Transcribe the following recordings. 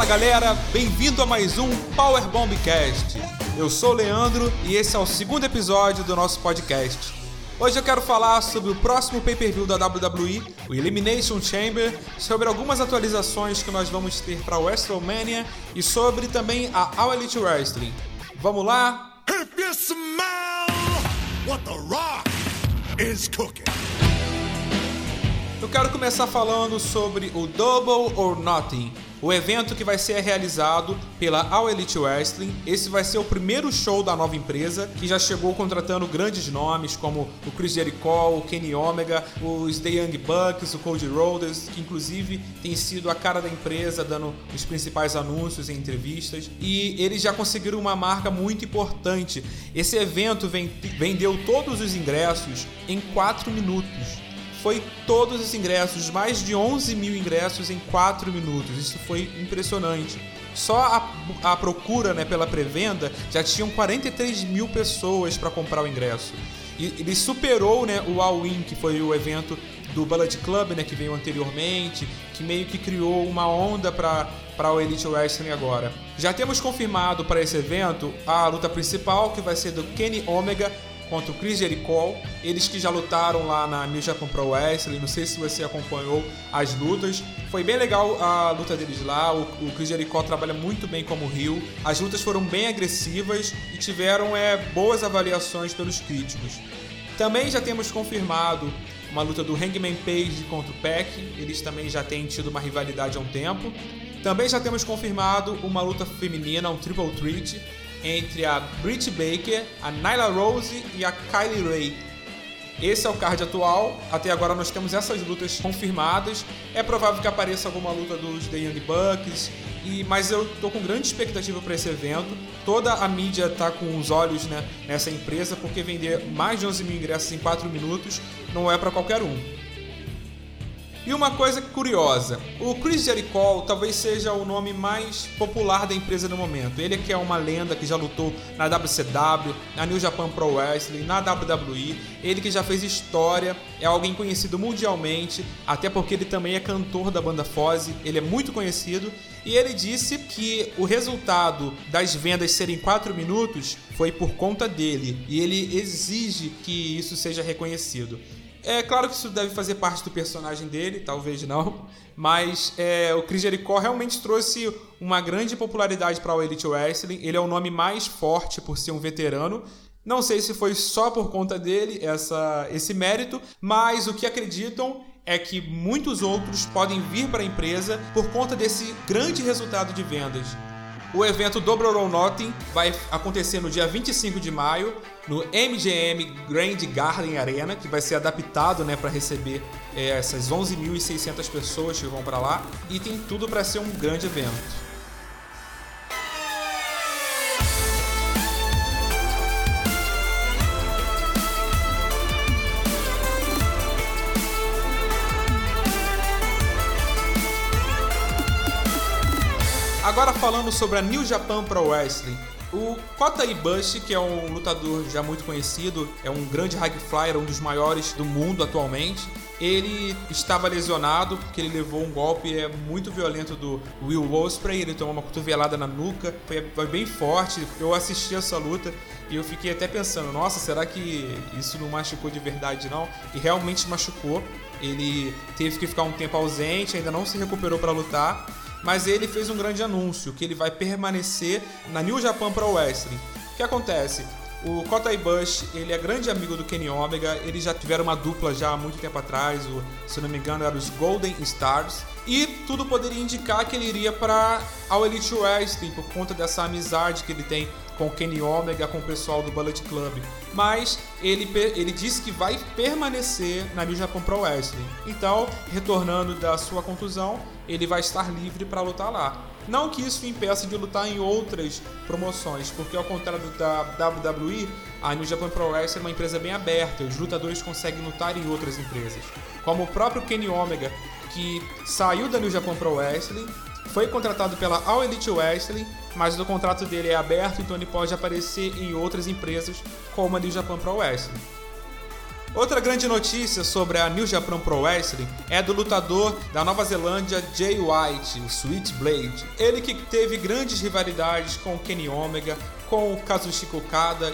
Fala galera, bem-vindo a mais um Power Bombcast. Eu sou o Leandro e esse é o segundo episódio do nosso podcast. Hoje eu quero falar sobre o próximo pay-per-view da WWE, o Elimination Chamber, sobre algumas atualizações que nós vamos ter para WrestleMania e sobre também a All Elite Wrestling. Vamos lá? If you smell what the rock is cooking. Eu quero começar falando sobre o Double or Nothing, o evento que vai ser realizado pela All Elite Wrestling. Esse vai ser o primeiro show da nova empresa, que já chegou contratando grandes nomes como o Chris Jericho, o Kenny Omega, os The Young Bucks, o Cody Rhodes, que inclusive tem sido a cara da empresa, dando os principais anúncios e entrevistas. E eles já conseguiram uma marca muito importante. Esse evento vendeu todos os ingressos em 4 minutos foi todos os ingressos, mais de 11 mil ingressos em 4 minutos. Isso foi impressionante. Só a, a procura né, pela pré-venda já tinham 43 mil pessoas para comprar o ingresso. E ele superou né, o All-In, que foi o evento do Bullet Club, né, que veio anteriormente, que meio que criou uma onda para o Elite Wrestling agora. Já temos confirmado para esse evento a luta principal, que vai ser do Kenny Omega contra o Chris Jericho, eles que já lutaram lá na New Japan Pro Wrestling, não sei se você acompanhou as lutas, foi bem legal a luta deles lá, o, Chris Jericho trabalha muito bem como Rio, as lutas foram bem agressivas e tiveram é, boas avaliações pelos críticos. Também já temos confirmado uma luta do Hangman Page contra o Peck, eles também já têm tido uma rivalidade há um tempo. Também já temos confirmado uma luta feminina, um Triple Threat, entre a Britt Baker, a Nyla Rose e a Kylie Ray. Esse é o card atual. Até agora nós temos essas lutas confirmadas. É provável que apareça alguma luta dos The Young Bucks. E, mas eu tô com grande expectativa para esse evento. Toda a mídia tá com os olhos né, nessa empresa, porque vender mais de 11 mil ingressos em 4 minutos não é para qualquer um. E uma coisa curiosa, o Chris Jericho talvez seja o nome mais popular da empresa no momento. Ele que é uma lenda que já lutou na WCW, na New Japan Pro Wrestling, na WWE. Ele que já fez história, é alguém conhecido mundialmente, até porque ele também é cantor da banda Foze, ele é muito conhecido. E ele disse que o resultado das vendas serem 4 minutos foi por conta dele, e ele exige que isso seja reconhecido. É claro que isso deve fazer parte do personagem dele, talvez não, mas é, o Chris Jericho realmente trouxe uma grande popularidade para o Elite Wrestling. Ele é o nome mais forte por ser um veterano. Não sei se foi só por conta dele essa, esse mérito, mas o que acreditam é que muitos outros podem vir para a empresa por conta desse grande resultado de vendas. O evento Double or Nothing vai acontecer no dia 25 de maio no MGM Grand Garden Arena, que vai ser adaptado né, para receber é, essas 11.600 pessoas que vão para lá e tem tudo para ser um grande evento. Agora falando sobre a New Japan Pro Wrestling. O Kota Ibushi, que é um lutador já muito conhecido, é um grande high flyer, um dos maiores do mundo atualmente. Ele estava lesionado porque ele levou um golpe é, muito violento do Will Ospreay, ele tomou uma cotovelada na nuca, foi, foi bem forte. Eu assisti essa luta e eu fiquei até pensando, nossa, será que isso não machucou de verdade não? E realmente machucou. Ele teve que ficar um tempo ausente, ainda não se recuperou para lutar mas ele fez um grande anúncio que ele vai permanecer na New Japan Pro Wrestling. O que acontece? O Kota Ibushi, ele é grande amigo do Kenny Omega, eles já tiveram uma dupla já há muito tempo atrás, o, se não me engano eram os Golden Stars, e tudo poderia indicar que ele iria para All Elite Wrestling por conta dessa amizade que ele tem com o Kenny Omega, com o pessoal do Bullet Club. Mas ele, ele disse que vai permanecer na New Japan Pro Wrestling. Então, retornando da sua contusão, ele vai estar livre para lutar lá. Não que isso impeça de lutar em outras promoções, porque ao contrário da WWE, a New Japan Pro Wrestling é uma empresa bem aberta, os lutadores conseguem lutar em outras empresas. Como o próprio Kenny Omega, que saiu da New Japan Pro Wrestling, foi contratado pela All Elite Wrestling, mas o contrato dele é aberto, então ele pode aparecer em outras empresas, como a New Japan Pro Wrestling. Outra grande notícia sobre a New Japan Pro Wrestling é do lutador da Nova Zelândia Jay White, o Switchblade. Ele que teve grandes rivalidades com Kenny Omega, com o Kazuchika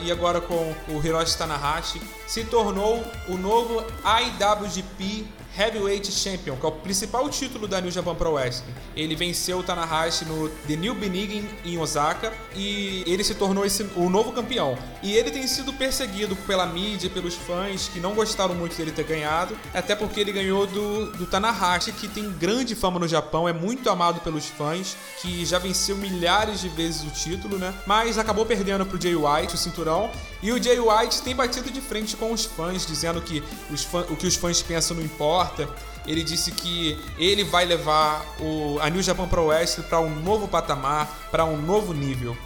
e agora com o Hiroshi Tanahashi, se tornou o novo IWGP Heavyweight Champion, que é o principal título da New Japan Pro Wrestling. Ele venceu o Tanahashi no The New Beginning em Osaka e ele se tornou esse, o novo campeão. E ele tem sido perseguido pela mídia, pelos fãs que não gostaram muito dele ter ganhado, até porque ele ganhou do, do Tanahashi, que tem grande fama no Japão, é muito amado pelos fãs, que já venceu milhares de vezes o título, né? Mas acabou perdendo pro Jay White o cinturão. E o Jay White tem batido de frente com os fãs, dizendo que os fã, o que os fãs pensam não importa Ele disse que ele vai levar o, a New Japan Pro Wrestling para um novo patamar, para um novo nível.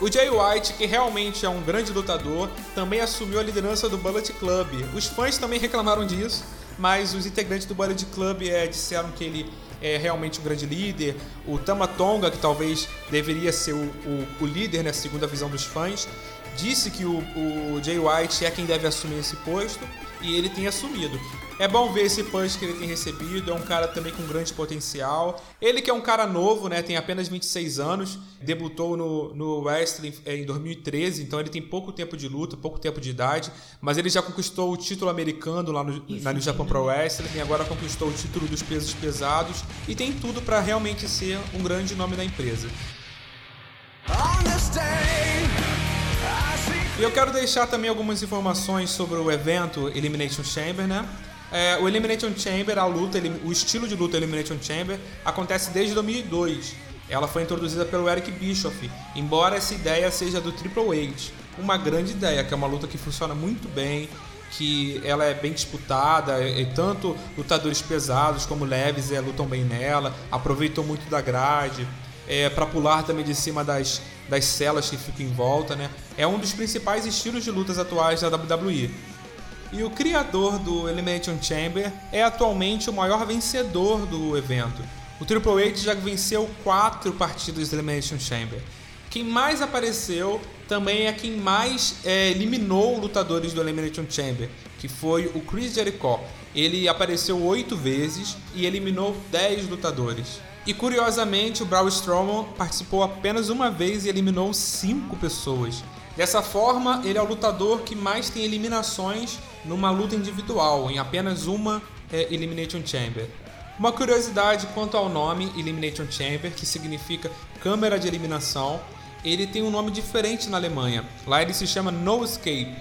O Jay White, que realmente é um grande lutador, também assumiu a liderança do Bullet Club. Os fãs também reclamaram disso, mas os integrantes do Bullet Club é, disseram que ele é realmente um grande líder. O Tama Tonga, que talvez deveria ser o, o, o líder, né, segundo a visão dos fãs, disse que o, o Jay White é quem deve assumir esse posto e ele tem assumido. É bom ver esse punch que ele tem recebido, é um cara também com grande potencial. Ele que é um cara novo, né, tem apenas 26 anos, debutou no, no wrestling é, em 2013, então ele tem pouco tempo de luta, pouco tempo de idade, mas ele já conquistou o título americano lá no, na New Japan Pro Wrestling e agora conquistou o título dos pesos pesados e tem tudo para realmente ser um grande nome da empresa. E eu quero deixar também algumas informações sobre o evento Elimination Chamber, né? É, o Elimination Chamber, a luta, o estilo de luta Elimination Chamber acontece desde 2002. Ela foi introduzida pelo Eric Bischoff, embora essa ideia seja do Triple H. Uma grande ideia, que é uma luta que funciona muito bem, que ela é bem disputada, e tanto lutadores pesados como leves é, lutam bem nela, aproveitam muito da grade é, para pular também de cima das, das celas que ficam em volta, né? É um dos principais estilos de lutas atuais da WWE. E o criador do Elimination Chamber é atualmente o maior vencedor do evento. O Triple H já venceu quatro partidas do Elimination Chamber. Quem mais apareceu também é quem mais é, eliminou lutadores do Elimination Chamber, que foi o Chris Jericho. Ele apareceu oito vezes e eliminou dez lutadores. E curiosamente, o Braun Strowman participou apenas uma vez e eliminou cinco pessoas. Dessa forma, ele é o lutador que mais tem eliminações numa luta individual, em apenas uma é, Elimination Chamber. Uma curiosidade quanto ao nome Elimination Chamber, que significa câmera de eliminação, ele tem um nome diferente na Alemanha. Lá ele se chama No Escape.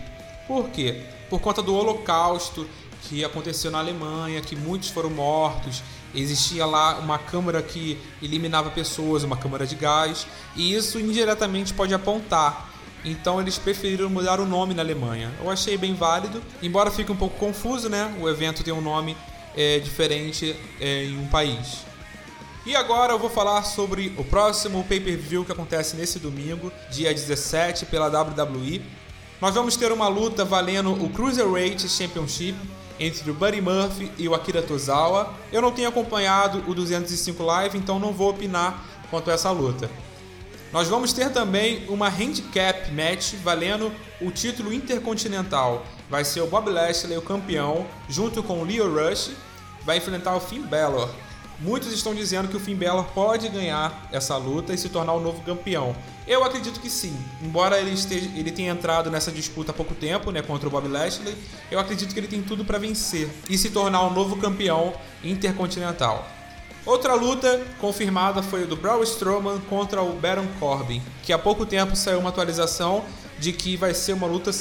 Por quê? Por conta do Holocausto que aconteceu na Alemanha, que muitos foram mortos existia lá uma câmara que eliminava pessoas, uma câmara de gás, e isso indiretamente pode apontar. Então eles preferiram mudar o nome na Alemanha. Eu achei bem válido, embora fique um pouco confuso, né? O evento tem um nome é, diferente é, em um país. E agora eu vou falar sobre o próximo pay-per-view que acontece nesse domingo, dia 17, pela WWE. Nós vamos ter uma luta valendo o Cruiserweight Championship entre o Buddy Murphy e o Akira Tozawa. Eu não tenho acompanhado o 205 Live, então não vou opinar quanto a essa luta. Nós vamos ter também uma handicap match valendo o título intercontinental. Vai ser o Bob Lashley o campeão, junto com o Leo Rush, vai enfrentar o Finn Balor. Muitos estão dizendo que o Finn Balor pode ganhar essa luta e se tornar o novo campeão. Eu acredito que sim. Embora ele, esteja, ele tenha entrado nessa disputa há pouco tempo, né, contra o Bob Lashley, eu acredito que ele tem tudo para vencer e se tornar o novo campeão intercontinental. Outra luta confirmada foi o do Braun Strowman contra o Baron Corbin, que há pouco tempo saiu uma atualização de que vai ser uma luta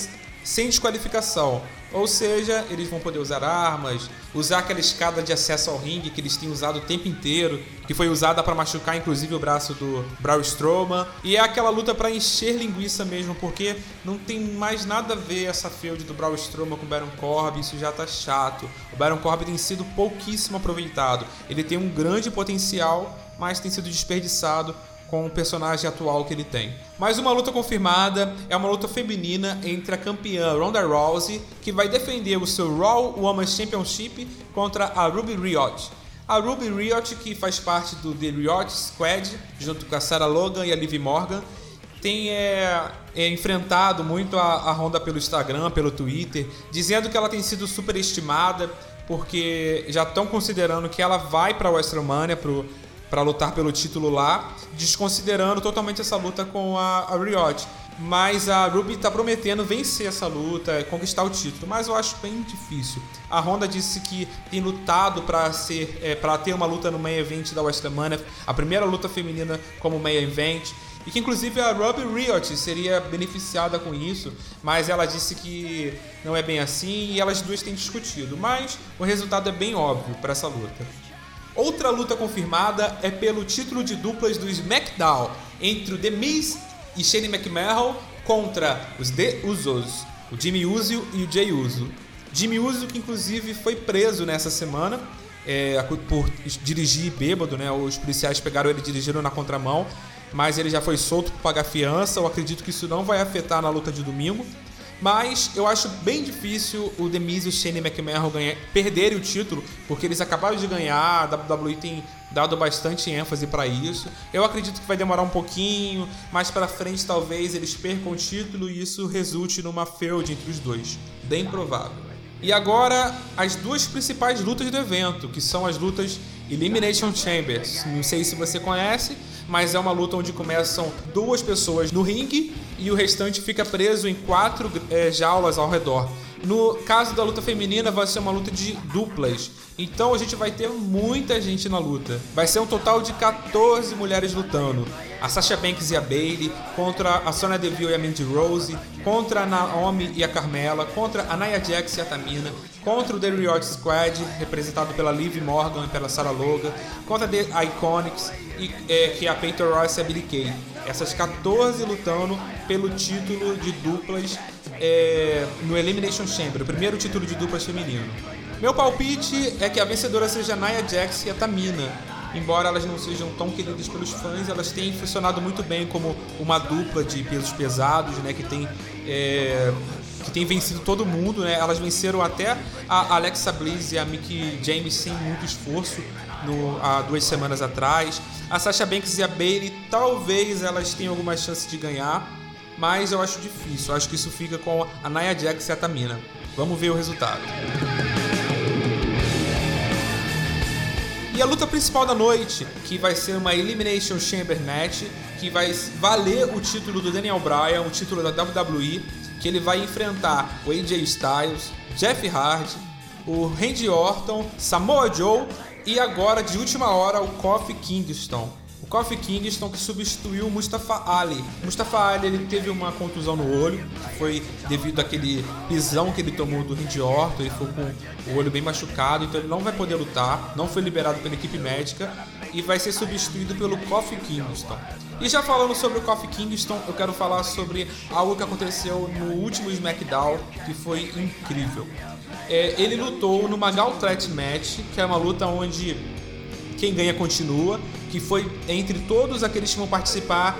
sem desqualificação. Ou seja, eles vão poder usar armas, usar aquela escada de acesso ao ringue que eles têm usado o tempo inteiro, que foi usada para machucar inclusive o braço do Braun Strowman, e é aquela luta para encher linguiça mesmo, porque não tem mais nada a ver essa feud do Braun Strowman com o Baron Corbin, isso já tá chato. O Baron Corbin tem sido pouquíssimo aproveitado. Ele tem um grande potencial, mas tem sido desperdiçado com o personagem atual que ele tem. Mais uma luta confirmada é uma luta feminina entre a campeã Ronda Rousey, que vai defender o seu Raw Women's Championship contra a Ruby Riott. A Ruby Riott, que faz parte do The Riott Squad, junto com a Sarah Logan e a Liv Morgan, tem é, é, enfrentado muito a, a Honda pelo Instagram, pelo Twitter, dizendo que ela tem sido superestimada, porque já estão considerando que ela vai para a WrestleMania para lutar pelo título lá, desconsiderando totalmente essa luta com a, a Riot. Mas a Ruby está prometendo vencer essa luta, conquistar o título, mas eu acho bem difícil. A Honda disse que tem lutado para ser, é, para ter uma luta no main event da WrestleMania, a primeira luta feminina como main event. E que inclusive a Ruby Riot seria beneficiada com isso, mas ela disse que não é bem assim e elas duas têm discutido. Mas o resultado é bem óbvio para essa luta. Outra luta confirmada é pelo título de duplas do SmackDown entre o The Miz e Shane McMahon contra os The Usos, o Jimmy Uso e o Jay Uso. Jimmy Uso que inclusive foi preso nessa semana é, por dirigir bêbado, né? Os policiais pegaram ele dirigindo na contramão mas ele já foi solto por pagar fiança. Eu acredito que isso não vai afetar na luta de domingo. Mas eu acho bem difícil o Demise e o Shane McMahon ganhar, perderem o título, porque eles acabaram de ganhar, a WWE tem dado bastante ênfase para isso. Eu acredito que vai demorar um pouquinho, mais para frente talvez eles percam o título e isso resulte numa feud entre os dois. Bem provável. E agora as duas principais lutas do evento, que são as lutas Elimination Chambers. Não sei se você conhece, mas é uma luta onde começam duas pessoas no ringue e o restante fica preso em quatro é, jaulas ao redor. No caso da luta feminina, vai ser uma luta de duplas. Então a gente vai ter muita gente na luta. Vai ser um total de 14 mulheres lutando. A Sasha Banks e a Bailey, contra a Sonya Deville e a Mandy Rose, contra a Naomi e a Carmela, contra a Nia Jax e a Tamina, contra o The Riot Squad, representado pela Liv Morgan e pela Sarah Logan, contra The Iconics, e, é, que é a Peyton Royce e a Billie Kay. Essas 14 lutando pelo título de duplas é, no Elimination Chamber, o primeiro título de duplas feminino. Meu palpite é que a vencedora seja a Nia Jax e a Tamina. Embora elas não sejam tão queridas pelos fãs, elas têm funcionado muito bem como uma dupla de pesos pesados, né? Que tem, é, que tem vencido todo mundo, né? Elas venceram até a Alexa Bliss e a Mickey James sem muito esforço no, há duas semanas atrás. A Sasha Banks e a Bailey, talvez elas tenham alguma chance de ganhar, mas eu acho difícil. Eu acho que isso fica com a Nia Jax e a Tamina. Vamos ver o resultado. E a luta principal da noite, que vai ser uma Elimination Chamber Match, que vai valer o título do Daniel Bryan, o título da WWE, que ele vai enfrentar o AJ Styles, Jeff Hardy, o Randy Orton, Samoa Joe e agora, de última hora, o Kofi Kingston. Kofi Kingston que substituiu o Mustafa Ali. Mustafa Ali ele teve uma contusão no olho, que foi devido àquele pisão que ele tomou do Randy Orton, ele ficou com o olho bem machucado, então ele não vai poder lutar, não foi liberado pela equipe médica e vai ser substituído pelo Kofi Kingston. E já falando sobre o Kofi Kingston, eu quero falar sobre algo que aconteceu no último SmackDown, que foi incrível. É, ele lutou numa Gauntlet Match, que é uma luta onde quem ganha continua, que foi entre todos aqueles que vão participar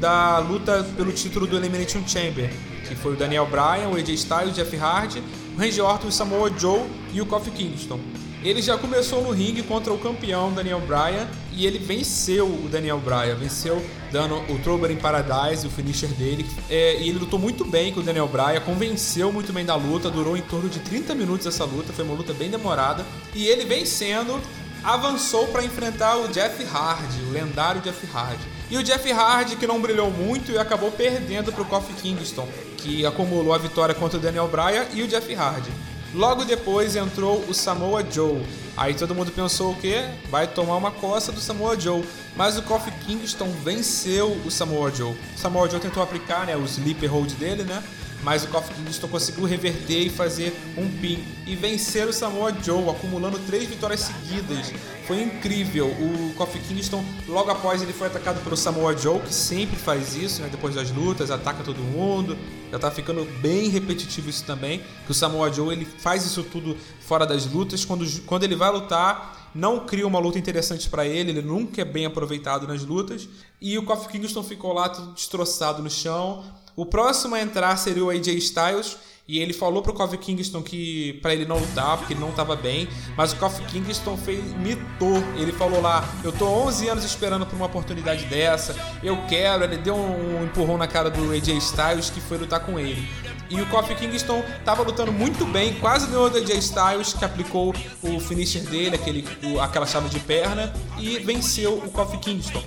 da luta pelo título do Elimination Chamber, que foi o Daniel Bryan, o AJ Styles, o Jeff Hardy, o Randy Orton, o Samoa Joe e o Kofi Kingston. Ele já começou no ringue contra o campeão Daniel Bryan e ele venceu o Daniel Bryan, venceu dando o Trouble in Paradise, o finisher dele. É, e ele lutou muito bem com o Daniel Bryan, convenceu muito bem da luta, durou em torno de 30 minutos essa luta, foi uma luta bem demorada. E ele vencendo avançou para enfrentar o Jeff Hardy, o lendário Jeff Hardy. E o Jeff Hardy, que não brilhou muito e acabou perdendo para o Kofi Kingston, que acumulou a vitória contra o Daniel Bryan e o Jeff Hardy. Logo depois entrou o Samoa Joe. Aí todo mundo pensou o quê? Vai tomar uma coça do Samoa Joe. Mas o Kofi Kingston venceu o Samoa Joe. O Samoa Joe tentou aplicar né, o sleeper hold dele, né? Mas o Kofi Kingston conseguiu reverter e fazer um pin e vencer o Samoa Joe, acumulando três vitórias seguidas. Foi incrível. O Kofi Kingston, logo após ele foi atacado pelo Samoa Joe, que sempre faz isso, né? depois das lutas, ataca todo mundo. Já tá ficando bem repetitivo isso também, que o Samoa Joe ele faz isso tudo fora das lutas. Quando, quando ele vai lutar, não cria uma luta interessante para ele, ele nunca é bem aproveitado nas lutas. E o Kofi Kingston ficou lá tudo destroçado no chão, o próximo a entrar seria o AJ Styles, e ele falou pro Kofi Kingston que para ele não lutar, porque ele não tava bem, mas o Kofi Kingston fez, mitou. Ele falou lá: "Eu tô 11 anos esperando por uma oportunidade dessa. Eu quero". Ele deu um empurrão na cara do AJ Styles que foi lutar com ele. E o Kofi Kingston tava lutando muito bem, quase ganhou o AJ Styles, que aplicou o finisher dele, aquele, o, aquela chave de perna, e venceu o Kofi Kingston.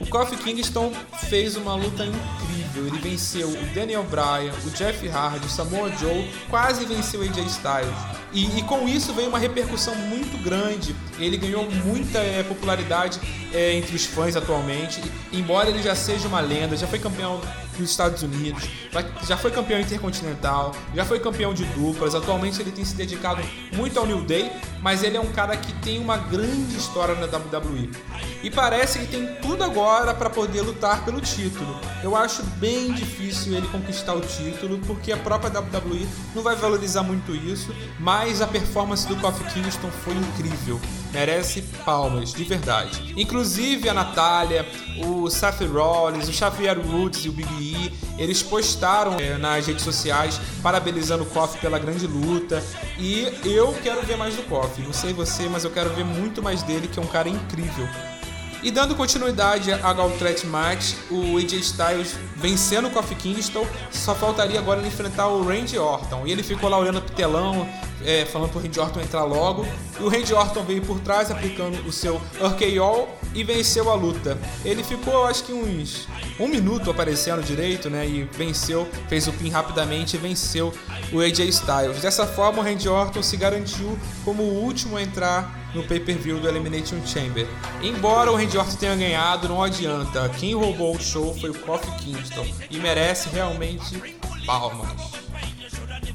O Kofi Kingston fez uma luta incrível. Ele venceu o Daniel Bryan, o Jeff Hardy, o Samoa Joe, quase venceu o AJ Styles. E, e, com isso veio uma repercussão muito grande. Ele ganhou muita é, popularidade é, entre os fãs atualmente. Embora ele já seja uma lenda, já foi campeão nos Estados Unidos, já foi campeão intercontinental, já foi campeão de duplas. Atualmente ele tem se dedicado muito ao New Day, mas ele é um cara que tem uma grande história na WWE. E parece que tem tudo agora para poder lutar pelo título. Eu acho bem difícil ele conquistar o título, porque a própria WWE não vai valorizar muito isso, mas a performance do Kofi Kingston foi incrível. Merece palmas, de verdade. Inclusive a Natália, o Seth Rollins, o Xavier Woods e o Big E, eles postaram é, nas redes sociais parabenizando o Kofi pela grande luta. E eu quero ver mais do Kofi. Não sei você, mas eu quero ver muito mais dele, que é um cara incrível. E dando continuidade à Gauntlet Match, o AJ Styles vencendo o Kofi Kingston, só faltaria agora ele enfrentar o Randy Orton. E ele ficou lá olhando pro telão, é, falando pro Randy Orton entrar logo. E o Randy Orton veio por trás aplicando o seu RKO e venceu a luta. Ele ficou, acho que uns um minuto aparecendo direito, né? E venceu, fez o pin rapidamente e venceu o AJ Styles. Dessa forma, o Randy Orton se garantiu como o último a entrar no pay-per-view do Elimination Chamber. Embora o Randy Orton tenha ganhado, não adianta. Quem roubou o show foi o Kofi Kingston e merece realmente palmas.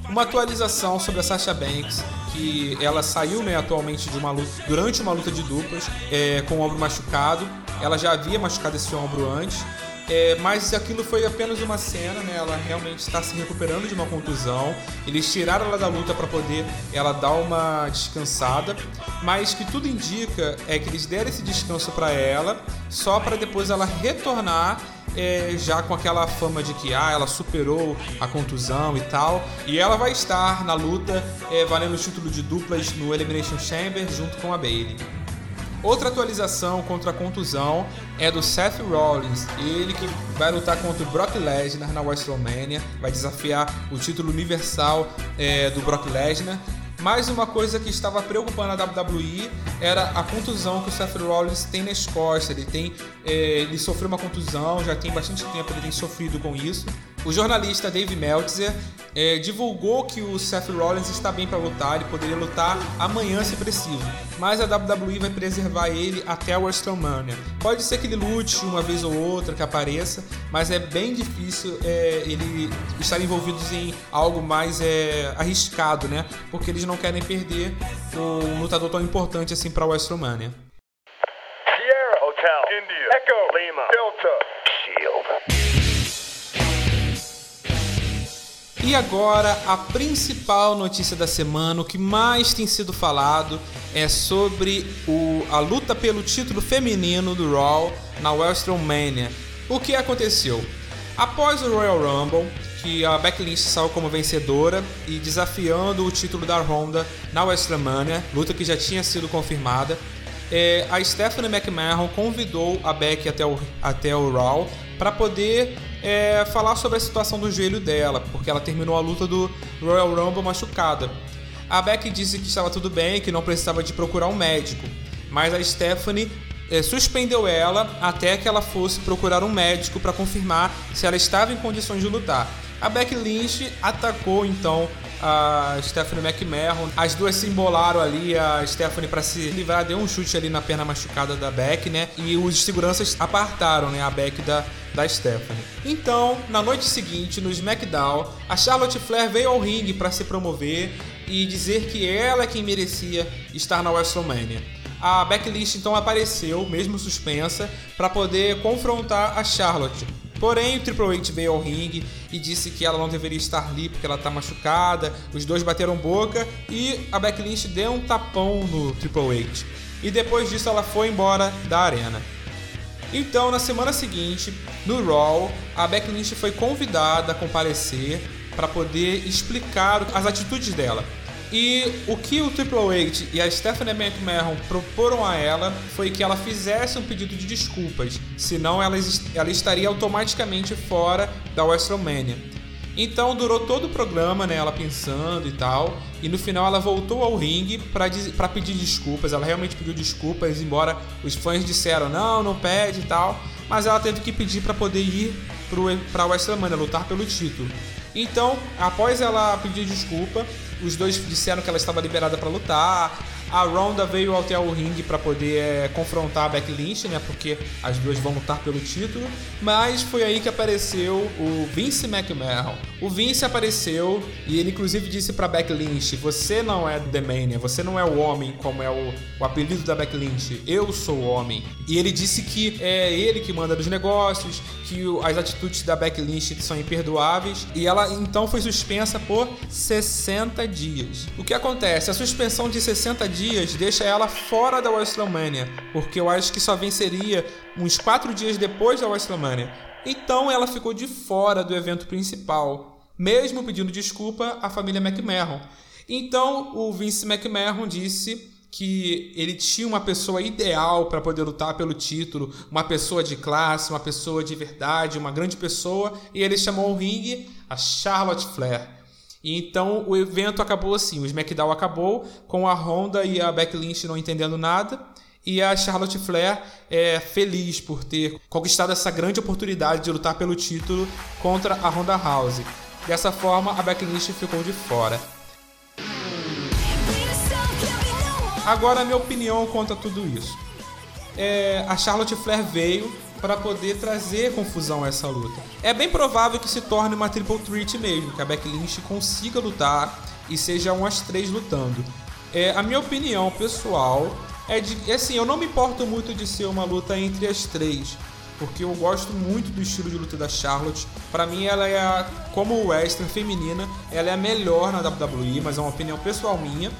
Uma atualização sobre a Sasha Banks, que ela saiu né, atualmente de uma luta, durante uma luta de duplas é, com o ombro machucado. Ela já havia machucado esse ombro antes é, mas aquilo foi apenas uma cena, né? Ela realmente está se recuperando de uma contusão. Eles tiraram ela da luta para poder ela dar uma descansada, mas que tudo indica é que eles deram esse descanso para ela, só para depois ela retornar é, já com aquela fama de que ah, ela superou a contusão e tal. E ela vai estar na luta é, valendo o título de duplas no Elimination Chamber junto com a Bailey. Outra atualização contra a contusão é do Seth Rollins, ele que vai lutar contra o Brock Lesnar na WrestleMania, vai desafiar o título universal é, do Brock Lesnar. Mais uma coisa que estava preocupando a WWE era a contusão que o Seth Rollins tem nas costas. Ele tem, é, ele sofreu uma contusão, já tem bastante tempo ele tem sofrido com isso. O jornalista Dave Meltzer é, divulgou que o Seth Rollins está bem para lutar, ele poderia lutar amanhã se preciso, mas a WWE vai preservar ele até a WrestleMania. Pode ser que ele lute uma vez ou outra, que apareça, mas é bem difícil é, ele estar envolvido em algo mais é, arriscado, né? Porque eles não querem perder um lutador tão importante assim para a WrestleMania. Sierra Hotel, India, Echo, Lima, Delta, E agora a principal notícia da semana, o que mais tem sido falado é sobre o, a luta pelo título feminino do Raw na WrestleMania. O que aconteceu? Após o Royal Rumble, que a Becky Lynch saiu como vencedora e desafiando o título da Ronda na WrestleMania, luta que já tinha sido confirmada, é, a Stephanie McMahon convidou a Becky até o, até o Raw para poder é, falar sobre a situação do joelho dela, porque ela terminou a luta do Royal Rumble machucada. A Becky disse que estava tudo bem, que não precisava de procurar um médico, mas a Stephanie é, suspendeu ela até que ela fosse procurar um médico para confirmar se ela estava em condições de lutar. A Becky Lynch atacou então a Stephanie McMahon. As duas se embolaram ali, a Stephanie para se livrar deu um chute ali na perna machucada da Beck, né? E os seguranças apartaram, né, a Beck da da Stephanie. Então, na noite seguinte, no SmackDown, a Charlotte Flair veio ao ringue para se promover e dizer que ela é quem merecia estar na WrestleMania. A Lynch então apareceu, mesmo suspensa, para poder confrontar a Charlotte. Porém, o Triple H veio ao ringue e disse que ela não deveria estar ali porque ela está machucada. Os dois bateram boca e a Lynch deu um tapão no Triple H. E depois disso ela foi embora da arena. Então, na semana seguinte, no Raw, a Lynch foi convidada a comparecer para poder explicar as atitudes dela. E o que o Triple H e a Stephanie McMahon proporam a ela foi que ela fizesse um pedido de desculpas, senão ela, ela estaria automaticamente fora da WrestleMania. Então durou todo o programa, né, ela pensando e tal, e no final ela voltou ao ringue para pedir desculpas. Ela realmente pediu desculpas, embora os fãs disseram não, não pede e tal, mas ela teve que pedir para poder ir para a WrestleMania lutar pelo título. Então, após ela pedir desculpa, os dois disseram que ela estava liberada para lutar. A Ronda veio até o ringue para poder é, confrontar a Becky Lynch, né? Porque as duas vão lutar pelo título. Mas foi aí que apareceu o Vince McMahon. O Vince apareceu e ele inclusive disse para Becky Lynch: "Você não é The Mania, você não é o homem como é o, o apelido da Becky Lynch. Eu sou o homem." E ele disse que é ele que manda nos negócios, que as atitudes da Becky Lynch são imperdoáveis e ela então foi suspensa por 60 dias. O que acontece? A suspensão de 60 dias deixa ela fora da WrestleMania, porque eu acho que só venceria uns 4 dias depois da WrestleMania. Então ela ficou de fora do evento principal, mesmo pedindo desculpa à família McMahon. Então o Vince McMahon disse que ele tinha uma pessoa ideal para poder lutar pelo título, uma pessoa de classe, uma pessoa de verdade, uma grande pessoa, e ele chamou o ringue a Charlotte Flair. Então o evento acabou assim, o SmackDown acabou com a Honda e a Becky Lynch não entendendo nada, e a Charlotte Flair é feliz por ter conquistado essa grande oportunidade de lutar pelo título contra a Honda House. Dessa forma, a Becky Lynch ficou de fora. Agora, a minha opinião contra tudo isso. É, a Charlotte Flair veio para poder trazer confusão a essa luta. É bem provável que se torne uma triple threat mesmo, que a Becky Lynch consiga lutar e sejam as três lutando. É, a minha opinião pessoal é de, assim, eu não me importo muito de ser uma luta entre as três, porque eu gosto muito do estilo de luta da Charlotte. Para mim, ela é a, como western feminina, ela é a melhor na WWE, mas é uma opinião pessoal minha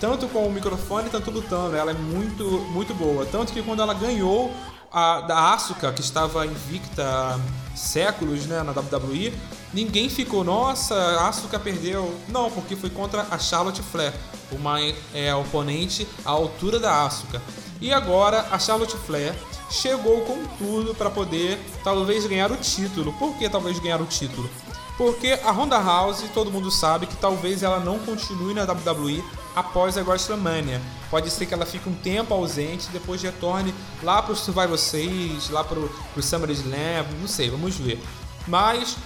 tanto com o microfone, tanto lutando. Ela é muito, muito boa. Tanto que quando ela ganhou a, da Asuka, que estava invicta há séculos né, na WWE, ninguém ficou, nossa, a Asuka perdeu. Não, porque foi contra a Charlotte Flair, uma é, oponente à altura da Asuka. E agora a Charlotte Flair chegou com tudo para poder talvez ganhar o título. Por que talvez ganhar o título? Porque a Ronda House, todo mundo sabe que talvez ela não continue na WWE após a WrestleMania. Pode ser que ela fique um tempo ausente depois retorne lá para o Survivor Series, lá para o SummerSlam, não sei, vamos ver. Mas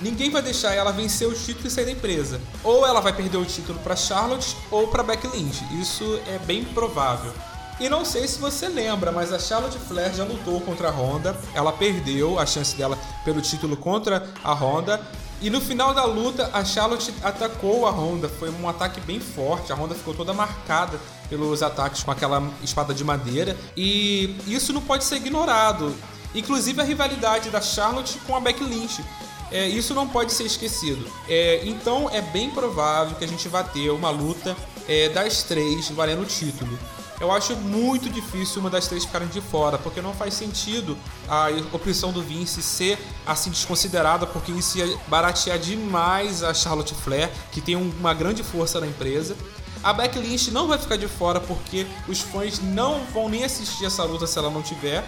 ninguém vai deixar ela vencer o título e sair da empresa. Ou ela vai perder o título para Charlotte ou para Becky Lynch. Isso é bem provável. E não sei se você lembra, mas a Charlotte Flair já lutou contra a Honda. Ela perdeu a chance dela pelo título contra a Honda. E no final da luta, a Charlotte atacou a Honda. Foi um ataque bem forte. A Honda ficou toda marcada pelos ataques com aquela espada de madeira. E isso não pode ser ignorado. Inclusive a rivalidade da Charlotte com a Becky Lynch. É, isso não pode ser esquecido. É, então é bem provável que a gente vá ter uma luta é, das três valendo o título. Eu acho muito difícil uma das três ficarem de fora, porque não faz sentido a opção do Vince ser assim desconsiderada, porque isso ia baratear demais a Charlotte Flair, que tem uma grande força na empresa. A Becky Lynch não vai ficar de fora porque os fãs não vão nem assistir essa luta se ela não tiver.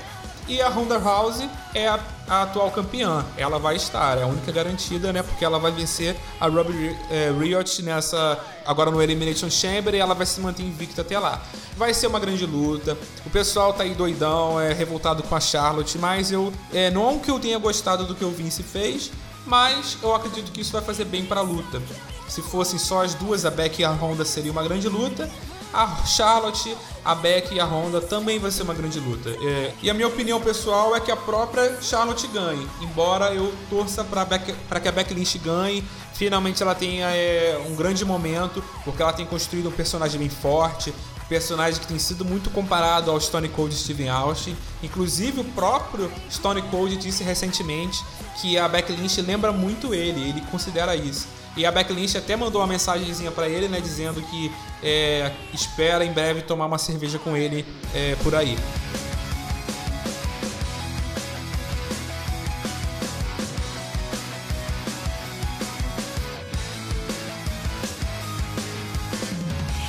E a Ronda House é a, a, atual campeã. Ela vai estar, é a única garantida, né? Porque ela vai vencer a Robbie é, Riot nessa. Agora no Elimination Chamber e ela vai se manter invicta até lá. Vai ser uma grande luta. O pessoal tá aí doidão, é revoltado com a Charlotte, mas eu. É, não que eu tenha gostado do que o Vince fez, mas eu acredito que isso vai fazer bem para a luta. Se fossem só as duas, a Becky e a Ronda seria uma grande luta a Charlotte, a Beck e a Honda também vai ser uma grande luta. É, e a minha opinião pessoal é que a própria Charlotte ganhe, embora eu torça para que a Beck Lynch ganhe. Finalmente ela tenha é, um grande momento, porque ela tem construído um personagem bem forte, personagem que tem sido muito comparado ao Stone Cold Steven Austin. Inclusive o próprio Stone Cold disse recentemente que a Beck Lynch lembra muito ele, ele considera isso. E a Lynch até mandou uma mensagenzinha para ele, né, dizendo que é, espera em breve tomar uma cerveja com ele é, por aí.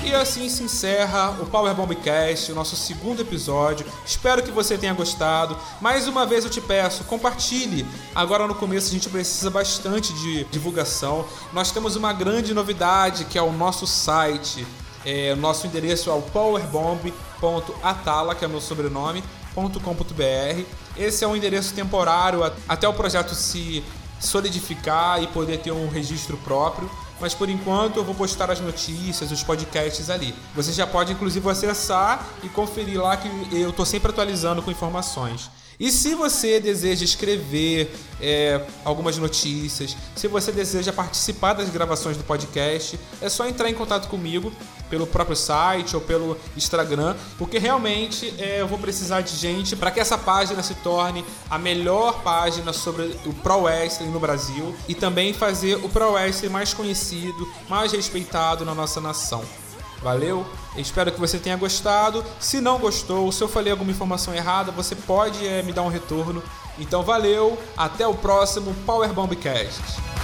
E assim se encerra o Power Bombcast, o nosso segundo episódio. Espero que você tenha gostado. Mais uma vez eu te peço, compartilhe. Agora no começo a gente precisa bastante de divulgação. Nós temos uma grande novidade que é o nosso site. É, nosso endereço é o powerbomb.atala, que é meu sobrenome, .com.br. Esse é um endereço temporário até o projeto se solidificar e poder ter um registro próprio. Mas por enquanto eu vou postar as notícias, os podcasts ali. Você já pode inclusive acessar e conferir lá que eu estou sempre atualizando com informações. E se você deseja escrever é, algumas notícias, se você deseja participar das gravações do podcast, é só entrar em contato comigo pelo próprio site ou pelo Instagram, porque realmente é, eu vou precisar de gente para que essa página se torne a melhor página sobre o Pro Wrestling no Brasil e também fazer o Pro Wrestling mais conhecido, mais respeitado na nossa nação. Valeu? Espero que você tenha gostado. Se não gostou, se eu falei alguma informação errada, você pode é, me dar um retorno. Então valeu, até o próximo Power Bombcast.